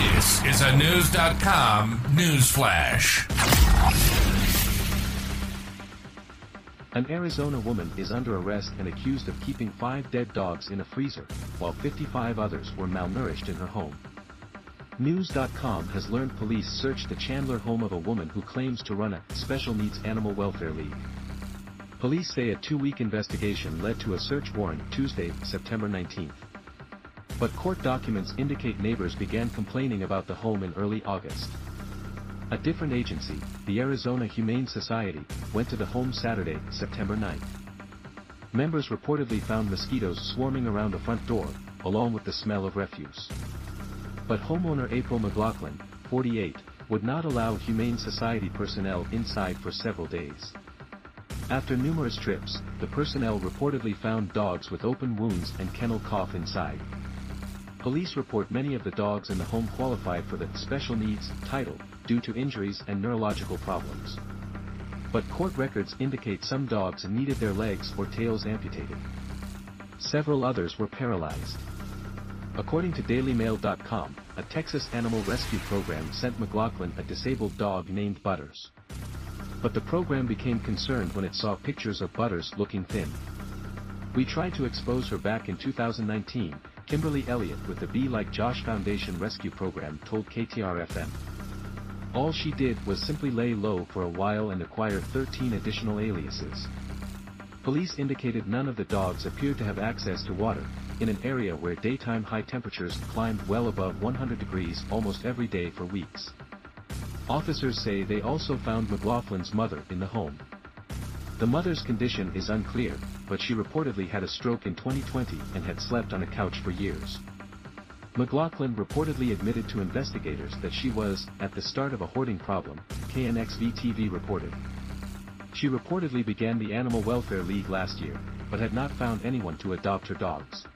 This is a News.com news flash. An Arizona woman is under arrest and accused of keeping five dead dogs in a freezer, while 55 others were malnourished in her home. News.com has learned police searched the Chandler home of a woman who claims to run a special needs animal welfare league. Police say a two-week investigation led to a search warrant Tuesday, September 19. But court documents indicate neighbors began complaining about the home in early August. A different agency, the Arizona Humane Society, went to the home Saturday, September 9. Members reportedly found mosquitoes swarming around the front door, along with the smell of refuse. But homeowner April McLaughlin, 48, would not allow Humane Society personnel inside for several days. After numerous trips, the personnel reportedly found dogs with open wounds and kennel cough inside. Police report many of the dogs in the home qualified for the special needs title, due to injuries and neurological problems. But court records indicate some dogs needed their legs or tails amputated. Several others were paralyzed. According to DailyMail.com, a Texas animal rescue program sent McLaughlin a disabled dog named Butters. But the program became concerned when it saw pictures of Butters looking thin. We tried to expose her back in 2019, Kimberly Elliott with the Be Like Josh Foundation Rescue Program told KTAR FM. All she did was simply lay low for a while and acquire 13 additional aliases. Police indicated none of the dogs appeared to have access to water, in an area where daytime high temperatures climbed well above 100 degrees almost every day for weeks. Officers say they also found McLaughlin's mother in the home. The mother's condition is unclear, but she reportedly had a stroke in 2020 and had slept on a couch for years. McLaughlin reportedly admitted to investigators that she was, at the start of a hoarding problem, KNXV-TV reported. She reportedly began the Animal Welfare League last year, but had not found anyone to adopt her dogs.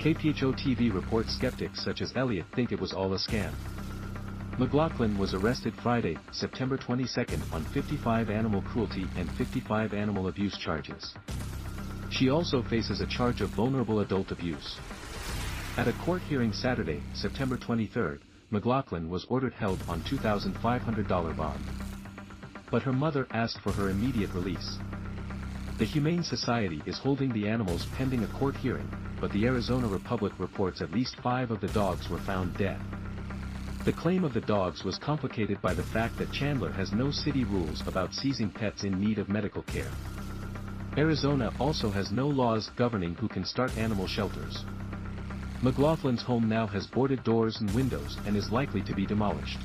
KPHO-TV reports skeptics such as Elliott think it was all a scam. McLaughlin was arrested Friday, September 22 on 55 animal cruelty and 55 animal abuse charges. She also faces a charge of vulnerable adult abuse. At a court hearing Saturday, September 23, McLaughlin was ordered held on $2,500 bond. But her mother asked for her immediate release. The Humane Society is holding the animals pending a court hearing, but the Arizona Republic reports at least five of the dogs were found dead. The claim of the dogs was complicated by the fact that Chandler has no city rules about seizing pets in need of medical care. Arizona also has no laws governing who can start animal shelters. McLaughlin's home now has boarded doors and windows and is likely to be demolished.